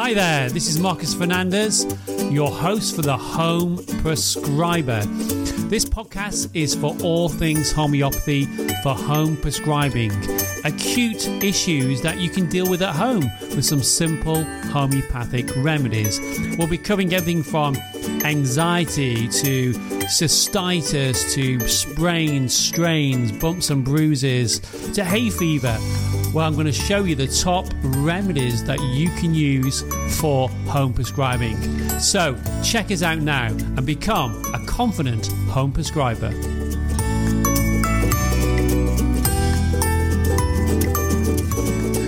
Hi there, this is Marcus Fernandez, your host for the Home Prescriber. This podcast is for all things homeopathy for home prescribing, acute issues that you can deal with at home with some simple homeopathic remedies. We'll be covering everything from anxiety to cystitis to sprains, strains, bumps and bruises to hay fever where I'm going to show you the top remedies that you can use for home prescribing. So, check us out now and become a confident home prescriber.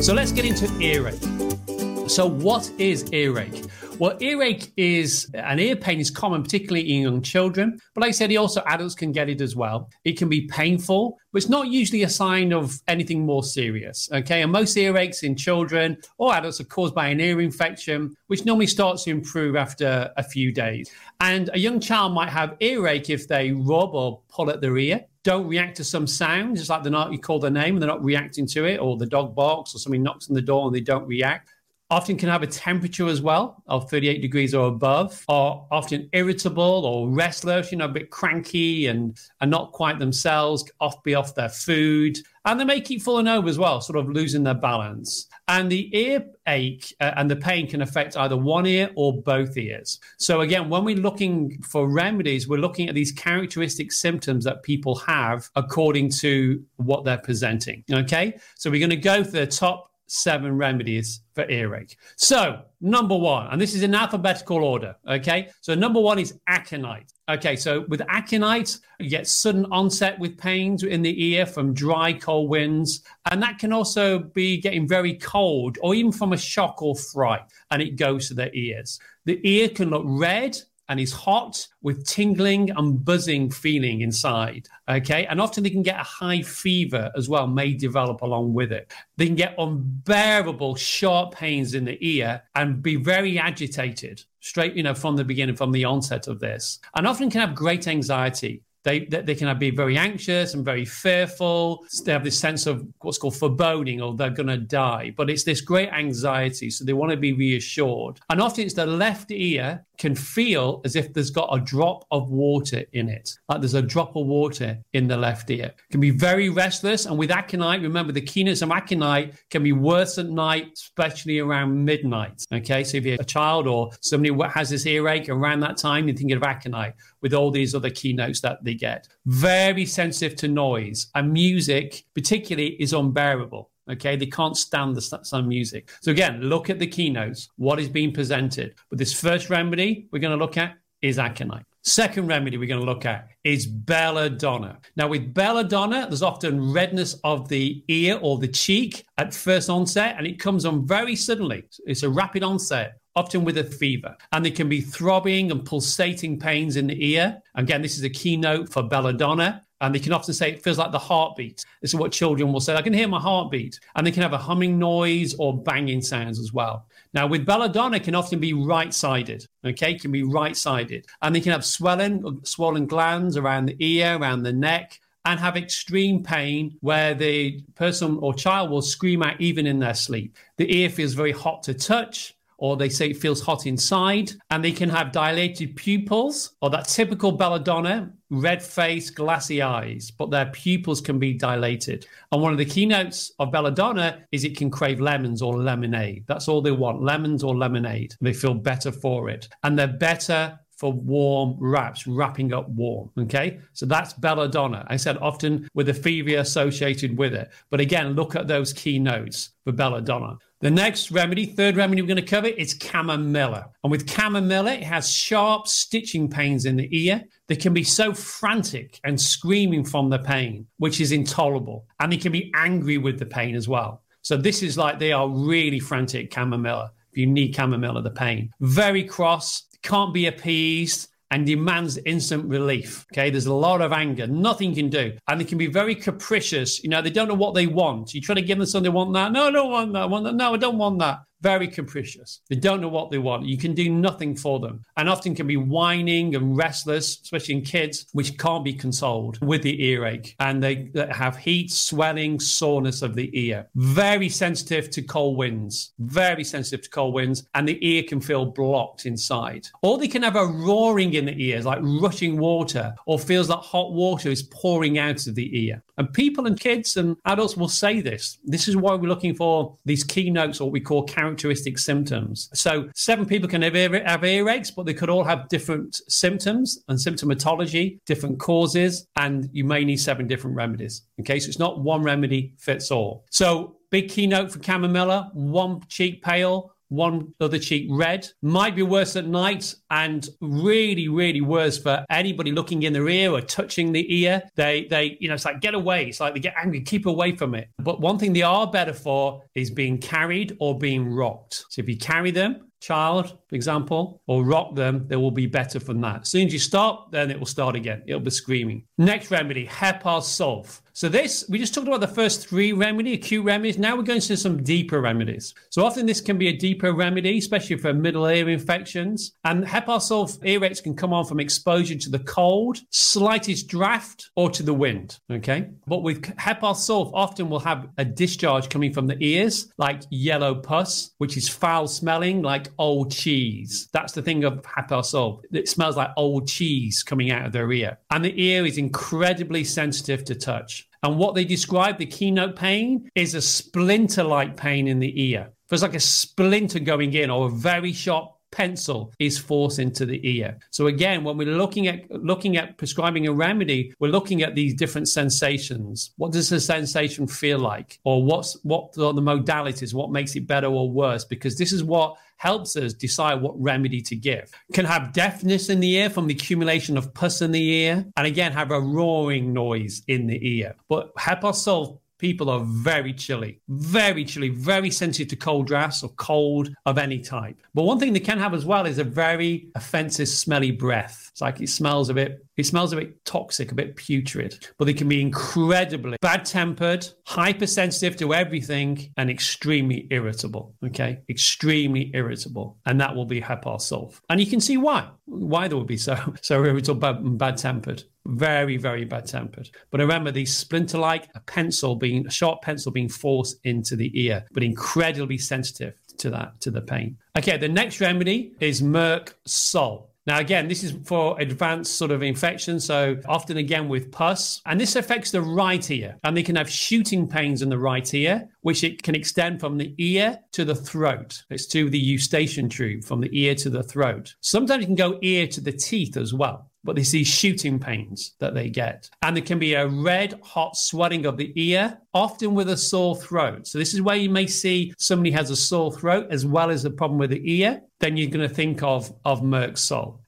So, let's get into earache. So, what is earache? Well, earache is an ear pain is common, particularly in young children. But like I said, also adults can get it as well. It can be painful, but it's not usually a sign of anything more serious. Okay, and most earaches in children or adults are caused by an ear infection, which normally starts to improve after a few days. And a young child might have earache if they rub or pull at their ear don't react to some sound, just like they're not, you call their name and they're not reacting to it, or the dog barks or somebody knocks on the door and they don't react often can have a temperature as well of 38 degrees or above, are often irritable or restless, you know, a bit cranky and are not quite themselves, off be off their food. And they may keep falling over as well, sort of losing their balance. And the earache uh, and the pain can affect either one ear or both ears. So, again, when we're looking for remedies, we're looking at these characteristic symptoms that people have according to what they're presenting. Okay. So, we're going to go for the top seven remedies for earache. So, number one, and this is in alphabetical order, okay? So, number one is aconite. Okay, so with aconite, you get sudden onset with pains in the ear from dry, cold winds, and that can also be getting very cold or even from a shock or fright, and it goes to the ears. The ear can look red and is hot with tingling and buzzing feeling inside. Okay. And often they can get a high fever as well, may develop along with it. They can get unbearable sharp pains in the ear and be very agitated straight, you know, from the beginning, from the onset of this. And often can have great anxiety. They, they can be very anxious and very fearful. They have this sense of what's called foreboding or they're going to die. But it's this great anxiety. So they want to be reassured. And often it's the left ear can feel as if there's got a drop of water in it, like there's a drop of water in the left ear. Can be very restless. And with aconite, remember the keenness of aconite can be worse at night, especially around midnight. Okay, so if you're a child or somebody has this earache around that time, you're thinking of aconite with all these other keynotes that they get. Very sensitive to noise and music, particularly, is unbearable. Okay, they can't stand the some music. So again, look at the keynotes. What is being presented? But this first remedy we're going to look at is aconite. Second remedy we're going to look at is belladonna. Now, with belladonna, there's often redness of the ear or the cheek at first onset, and it comes on very suddenly. It's a rapid onset often with a fever. And there can be throbbing and pulsating pains in the ear. Again, this is a keynote for belladonna. And they can often say it feels like the heartbeat. This is what children will say. I can hear my heartbeat. And they can have a humming noise or banging sounds as well. Now, with belladonna, it can often be right sided. Okay, can be right sided. And they can have swelling, swollen glands around the ear, around the neck, and have extreme pain where the person or child will scream out even in their sleep. The ear feels very hot to touch or they say it feels hot inside, and they can have dilated pupils, or that typical belladonna, red face, glassy eyes, but their pupils can be dilated. And one of the keynotes of belladonna is it can crave lemons or lemonade. That's all they want lemons or lemonade. They feel better for it. And they're better for warm wraps, wrapping up warm. Okay. So that's belladonna. I said often with the fever associated with it. But again, look at those key notes for belladonna. The next remedy, third remedy we're going to cover, is chamomilla. And with chamomilla, it has sharp stitching pains in the ear. They can be so frantic and screaming from the pain, which is intolerable. And they can be angry with the pain as well. So this is like they are really frantic chamomilla. If you need chamomilla, the pain. Very cross, can't be appeased and demands instant relief. Okay, there's a lot of anger, nothing you can do, and they can be very capricious. You know, they don't know what they want. You try to give them something, they want that. No, I don't want that. I want that. No, I don't want that. Very capricious. They don't know what they want. You can do nothing for them and often can be whining and restless, especially in kids, which can't be consoled with the earache. And they have heat, swelling, soreness of the ear. Very sensitive to cold winds, very sensitive to cold winds, and the ear can feel blocked inside. Or they can have a roaring in the ears, like rushing water, or feels like hot water is pouring out of the ear. And people and kids and adults will say this. This is why we're looking for these keynotes, or what we call characteristic symptoms. So, seven people can have, ear, have earaches, but they could all have different symptoms and symptomatology, different causes, and you may need seven different remedies. Okay, so it's not one remedy fits all. So, big keynote for chamomilla one cheek pale, one other cheek red. Might be worse at night and really, really worse for anybody looking in their ear or touching the ear. They, they, you know, it's like get away. It's like they get angry, keep away from it. But one thing they are better for is being carried or being rocked. So if you carry them, child, for example, or rock them, they will be better from that. As soon as you stop, then it will start again. It'll be screaming. Next remedy, Hepar Sulph. So this, we just talked about the first three remedy, acute remedies. Now we're going to some deeper remedies. So often this can be a deeper remedy, especially for middle ear infections. And Hepar Sulph earaches can come on from exposure to the cold, slightest draft, or to the wind. Okay. But with Hepar often we'll have a discharge coming from the ears, like yellow pus, which is foul smelling, like old cheese. That's the thing of Hepar Sulph. It smells like old cheese coming out of their ear. And the ear is incredibly sensitive to touch. And what they describe, the keynote pain, is a splinter like pain in the ear. Feels like a splinter going in or a very sharp pencil is forced into the ear. So again, when we're looking at looking at prescribing a remedy, we're looking at these different sensations. What does the sensation feel like? Or what's what are the modalities? What makes it better or worse? Because this is what helps us decide what remedy to give. Can have deafness in the ear from the accumulation of pus in the ear, and again have a roaring noise in the ear. But Hepar Sulph people are very chilly, very chilly, very sensitive to cold drafts or cold of any type. But one thing they can have as well is a very offensive, smelly breath. It's like it smells a bit, it smells a bit toxic, a bit putrid. But they can be incredibly bad tempered, hypersensitive to everything, and extremely irritable. Okay, extremely irritable, and that will be Hepar Sulph. And you can see why. Why they would be so so irritable and bad tempered very, very bad tempered. But I remember, these splinter like a pencil being a sharp pencil being forced into the ear, but incredibly sensitive to that, to the pain. Okay, the next remedy is Merc Sol. Now, again, this is for advanced sort of infection. So often again with pus, and this affects the right ear, and they can have shooting pains in the right ear, which it can extend from the ear to the throat. It's to the eustachian tube from the ear to the throat. Sometimes it can go ear to the teeth as well but it's these shooting pains that they get. And there can be a red, hot swelling of the ear, often with a sore throat. So, this is where you may see somebody has a sore throat as well as a problem with the ear. Then you're going to think of, of Merc.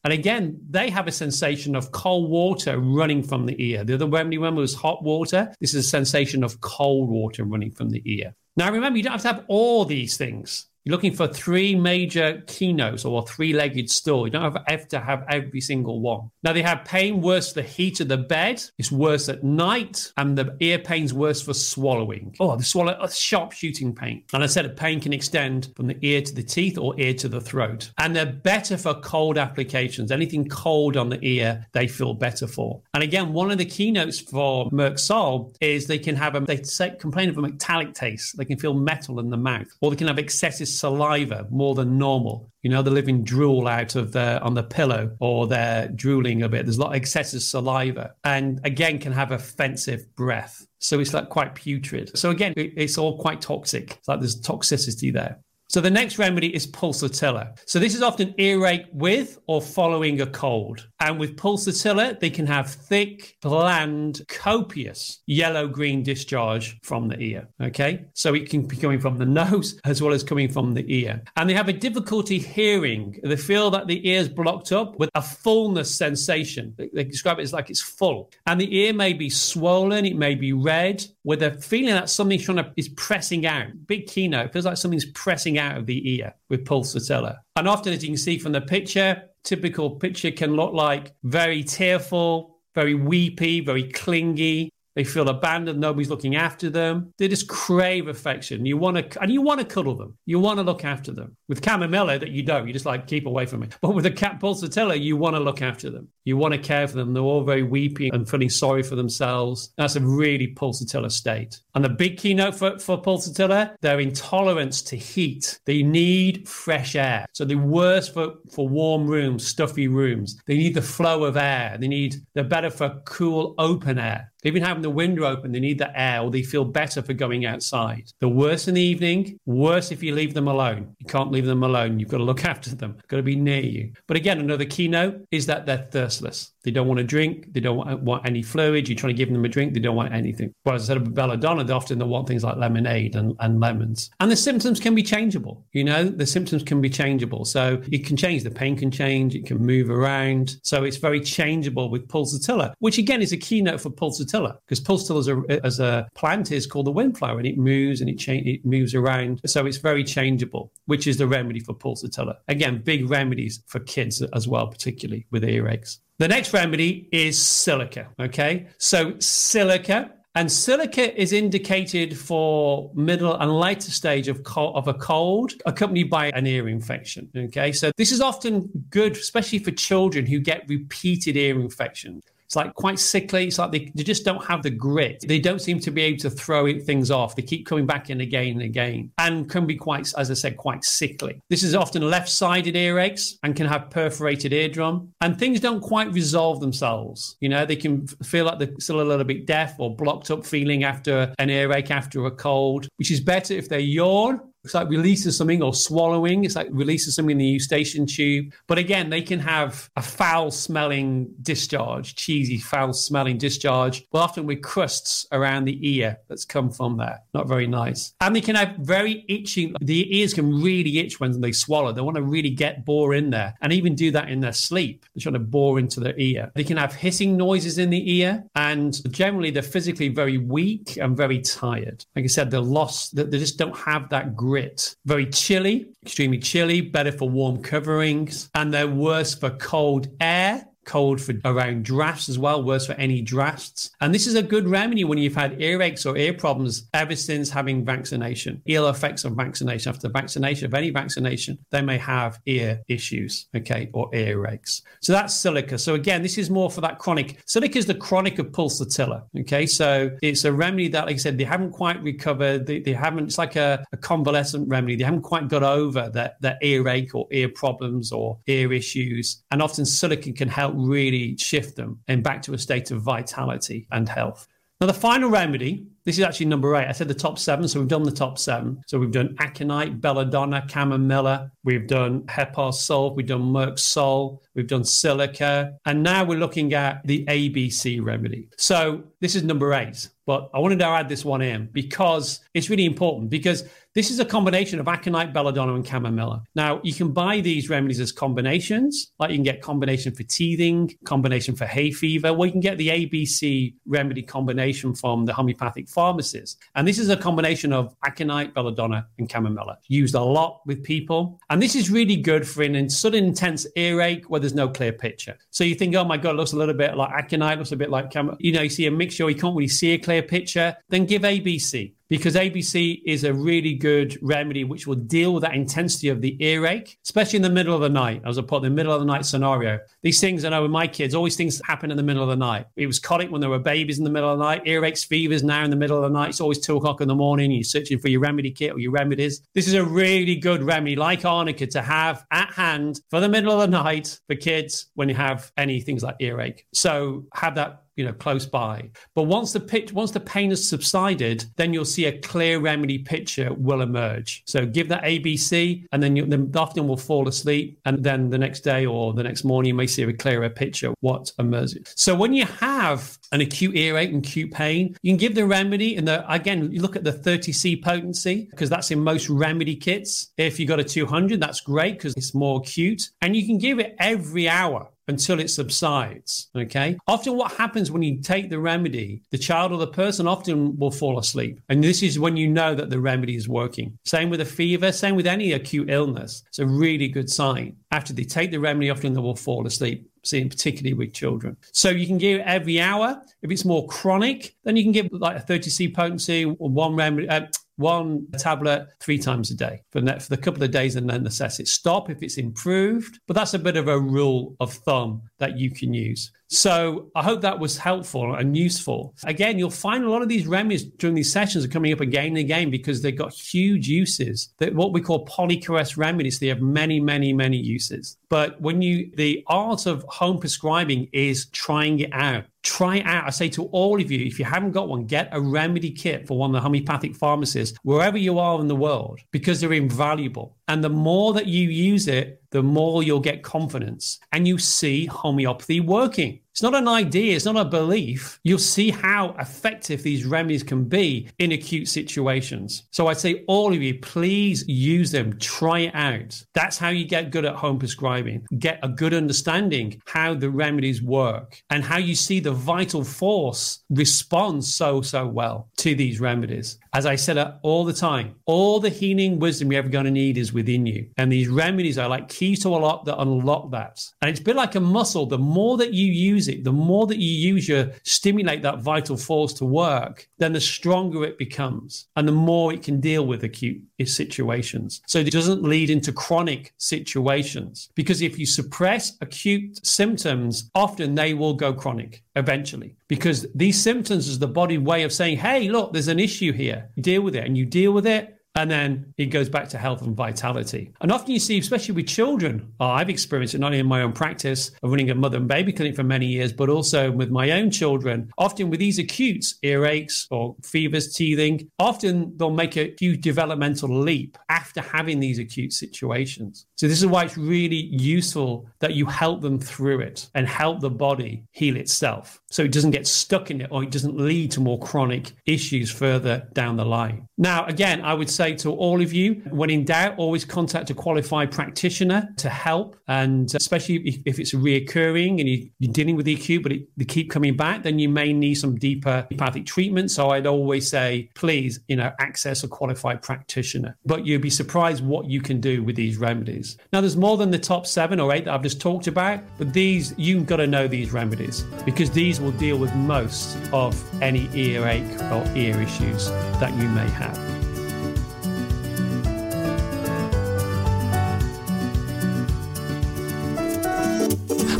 And again, they have a sensation of cold water running from the ear. The other remedy one was hot water. This is a sensation of cold water running from the ear. Now, remember, you don't have to have all these things. You're looking for three major keynotes or three legged stool. You don't have, to have every single one. Now, they have pain worse for the heat of the bed, it's worse at night, and the ear pain's worse for swallowing. Oh, the swallow, a sharp shooting pain. And I said the pain can extend from the ear to the teeth or ear to the throat. And they're better for cold applications. Anything cold on the ear, they feel better for. And again, one of the keynotes for Merc Sol is they can have a, they complain of a metallic taste. They can feel metal in the mouth, or they can have excessive saliva more than normal. You know, they're living drool out of their on the pillow or they're drooling a bit. There's a lot of excessive saliva and again can have offensive breath. So it's like quite putrid. So again, it's all quite toxic. It's like there's toxicity there. So the next remedy is pulsatilla. So this is often earache with or following a cold. And with pulsatilla, they can have thick, bland, copious yellow-green discharge from the ear. Okay, so it can be coming from the nose as well as coming from the ear. And they have a difficulty hearing. They feel that the ear is blocked up with a fullness sensation. They describe it as like it's full, and the ear may be swollen. It may be red with a feeling that something's trying to is pressing out. Big keynote feels like something's pressing out of the ear with pulsatilla. And often, as you can see from the picture, typical picture can look like very tearful, very weepy, very clingy, They feel abandoned. Nobody's looking after them. They just crave affection. You want to, and you want to cuddle them. You want to look after them. With Chamomilla, that you don't. You just like keep away from it. But with a cat pulsatilla, you want to look after them. You want to care for them. They're all very weepy and feeling sorry for themselves. That's a really pulsatilla state. And the big keynote for, for pulsatilla, their intolerance to heat. They need fresh air. So the worst for, for warm rooms, stuffy rooms. They need the flow of air. They need, they're better for cool, open air. Even having the window open, they need the air or they feel better for going outside. The worse in the evening, worse if you leave them alone. You can't leave them alone. You've got to look after them, got to be near you. But again, another keynote is that they're thirstless. They don't want to drink. They don't want, want any fluid. You're trying to give them a drink. They don't want anything. Whereas I said about belladonna, they often they want things like lemonade and, and lemons. And the symptoms can be changeable. You know, the symptoms can be changeable. So it can change. The pain can change. It can move around. So it's very changeable with pulsatilla, which again is a keynote for pulsatilla because pulsatilla as a, as a plant is called the windflower and it moves and it, cha- it moves around. So it's very changeable, which is the remedy for pulsatilla. Again, big remedies for kids as well, particularly with earaches. The next remedy is silica. Okay. So silica and silica is indicated for middle and later stage of, of a cold accompanied by an ear infection. Okay. So this is often good, especially for children who get repeated ear infections. It's like quite sickly. It's like they, they just don't have the grit. They don't seem to be able to throw things off. They keep coming back in again and again and can be quite, as I said, quite sickly. This is often left sided earaches and can have perforated eardrum. And things don't quite resolve themselves. You know, they can feel like they're still a little bit deaf or blocked up feeling after an earache, after a cold, which is better if they yawn it's like releasing something or swallowing. It's like releasing something in the eustachian tube. But again, they can have a foul smelling discharge, cheesy, foul smelling discharge, but often with crusts around the ear that's come from there. Not very nice. And they can have very itching, the ears can really itch when they swallow. They want to really get bore in there and even do that in their sleep. They're trying to bore into their ear. They can have hissing noises in the ear and generally they're physically very weak and very tired. Like I said, they're lost, they just don't have that grip grit. Very chilly, extremely chilly, better for warm coverings, and they're worse for cold air cold for around drafts as well, worse for any drafts. And this is a good remedy when you've had earaches or ear problems ever since having vaccination. Ill effects of vaccination. After the vaccination, of any vaccination, they may have ear issues, okay, or earaches. So that's silica. So again, this is more for that chronic. Silica is the chronic of pulsatilla, okay? So it's a remedy that, like I said, they haven't quite recovered. They, they haven't, it's like a, a, convalescent remedy. They haven't quite got over that, that earache or ear problems or ear issues. And often silica can help really shift them and back to a state of vitality and health. Now, the final remedy, this is actually number eight. I said the top seven, so we've done the top seven. So we've done aconite, belladonna, chamomilla, we've done hepar sulf, we've done Merc Sol, we've done silica, and now we're looking at the ABC remedy. So this is number eight, but I wanted to add this one in because it's really important because this is a combination of aconite, belladonna, and chamomilla. Now, you can buy these remedies as combinations, like you can get combination for teething, combination for hay fever, or you can get the ABC remedy combination from the homeopathic pharmacies. And this is a combination of aconite, belladonna, and chamomilla, used a lot with people. And this is really good for an sudden intense earache where there's no clear picture. So you think, oh my God, it looks a little bit like aconite, looks a bit like chamomilla. You know, you see a mixture, you can't really see a clear picture, then give ABC because ABC is a really good remedy which will deal with that intensity of the earache, especially in the middle of the night. As I put the middle of the night scenario. These things I know with my kids, always things happen in the middle of the night. It was colic when there were babies in the middle of the night, earaches, fevers now in the middle of the night. It's always two o'clock in the morning. You're searching for your remedy kit or your remedies. This is a really good remedy, like arnica, to have at hand for the middle of the night for kids when you have any things like earache. So have that you know close by. But once the pitch once the pain has subsided then you'll see a clear remedy picture will emerge. So give that abc and then, you, then often will fall asleep and then the next day or the next morning you may see a clearer picture what emerges. So when you have an acute earache and acute pain you can give the remedy and the again you look at the 30c potency because that's in most remedy kits. If you got a 200 that's great because it's more acute. And you can give it every hour until it subsides. Okay. Often, what happens when you take the remedy, the child or the person often will fall asleep. And this is when you know that the remedy is working. Same with a fever, same with any acute illness. It's a really good sign. After they take the remedy, often they will fall asleep. seeing particularly with children. So you can give every hour. If it's more chronic, then you can give like a 30C potency or one remedy. Uh, one tablet three times a day for the, for the couple of days and then assess it. Stop if it's improved, but that's a bit of a rule of thumb that you can use. So I hope that was helpful and useful. Again, you'll find a lot of these remedies during these sessions are coming up again and again because they've got huge uses. That what we call polycrest remedies, they have many, many, many uses. But when you, the art of home prescribing is trying it out. Try out. I say to all of you, if you haven't got one, get a remedy kit for one of the homeopathic pharmacists, wherever you are in the world, because they're invaluable. And the more that you use it, the more you'll get confidence and you see homeopathy working. It's not an idea, it's not a belief. You'll see how effective these remedies can be in acute situations. So I'd say, all of you, please use them, try it out. That's how you get good at home prescribing. Get a good understanding how the remedies work and how you see the vital force respond so, so well to these remedies. As I said all the time, all the healing wisdom you're ever going to need is within you. And these remedies are like keys to a lot that unlock that. And it's a bit like a muscle. The more that you use it, the more that you use your stimulate that vital force to work, then the stronger it becomes and the more it can deal with acute situations. So it doesn't lead into chronic situations because if you suppress acute symptoms, often they will go chronic eventually because these symptoms is the body way of saying, Hey, look, there's an issue here. deal with it and you deal with it and then it goes back to health and vitality. And often you see, especially with children, oh, I've experienced it not only in my own practice of running a mother and baby clinic for many years, but also with my own children. Often with these acutes, earaches or fevers, teething, often they'll make a huge developmental leap after having these acute situations. So this is why it's really useful that you help them through it and help the body heal itself. So it doesn't get stuck in it or it doesn't lead to more chronic issues further down the line. Now, again, I would say to all of you when in doubt, always contact a qualified practitioner to help. And especially if, it's reoccurring and you, are dealing with acute, but it, they keep coming back, then you may need some deeper homeopathic treatment. So I'd always say, please, you know, access a qualified practitioner. But you'll be surprised what you can do with these remedies. Now, there's more than the top seven or eight that I've just talked about, but these, you've got to know these remedies because these will deal with most of any earache or ear issues that you may have.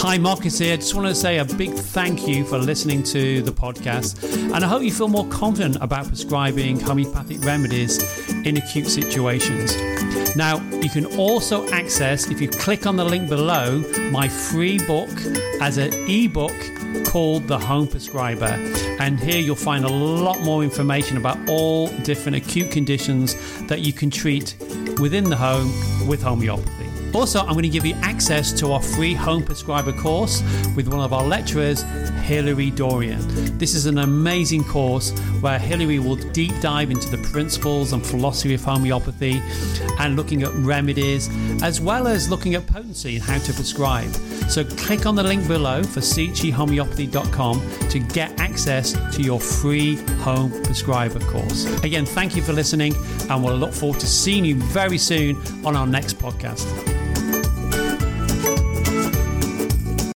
Hi, Marcus here. Just want to say a big thank you for listening to the podcast. And I hope you feel more confident about prescribing homeopathic remedies in acute situations. Now, you can also access, if you click on the link below, my free book as an ebook called The Home Prescriber. And here you'll find a lot more information about all different acute conditions that you can treat within the home with homeopathy. Also, I'm going to give you access to our free home prescriber course with one of our lecturers, Hilary Dorian. This is an amazing course where Hilary will deep dive into the principles and philosophy of homeopathy and looking at remedies, as well as looking at potency and how to prescribe. So click on the link below for chehomeopathy.com to get access to your free home prescriber course. Again, thank you for listening, and we'll look forward to seeing you very soon on our next podcast.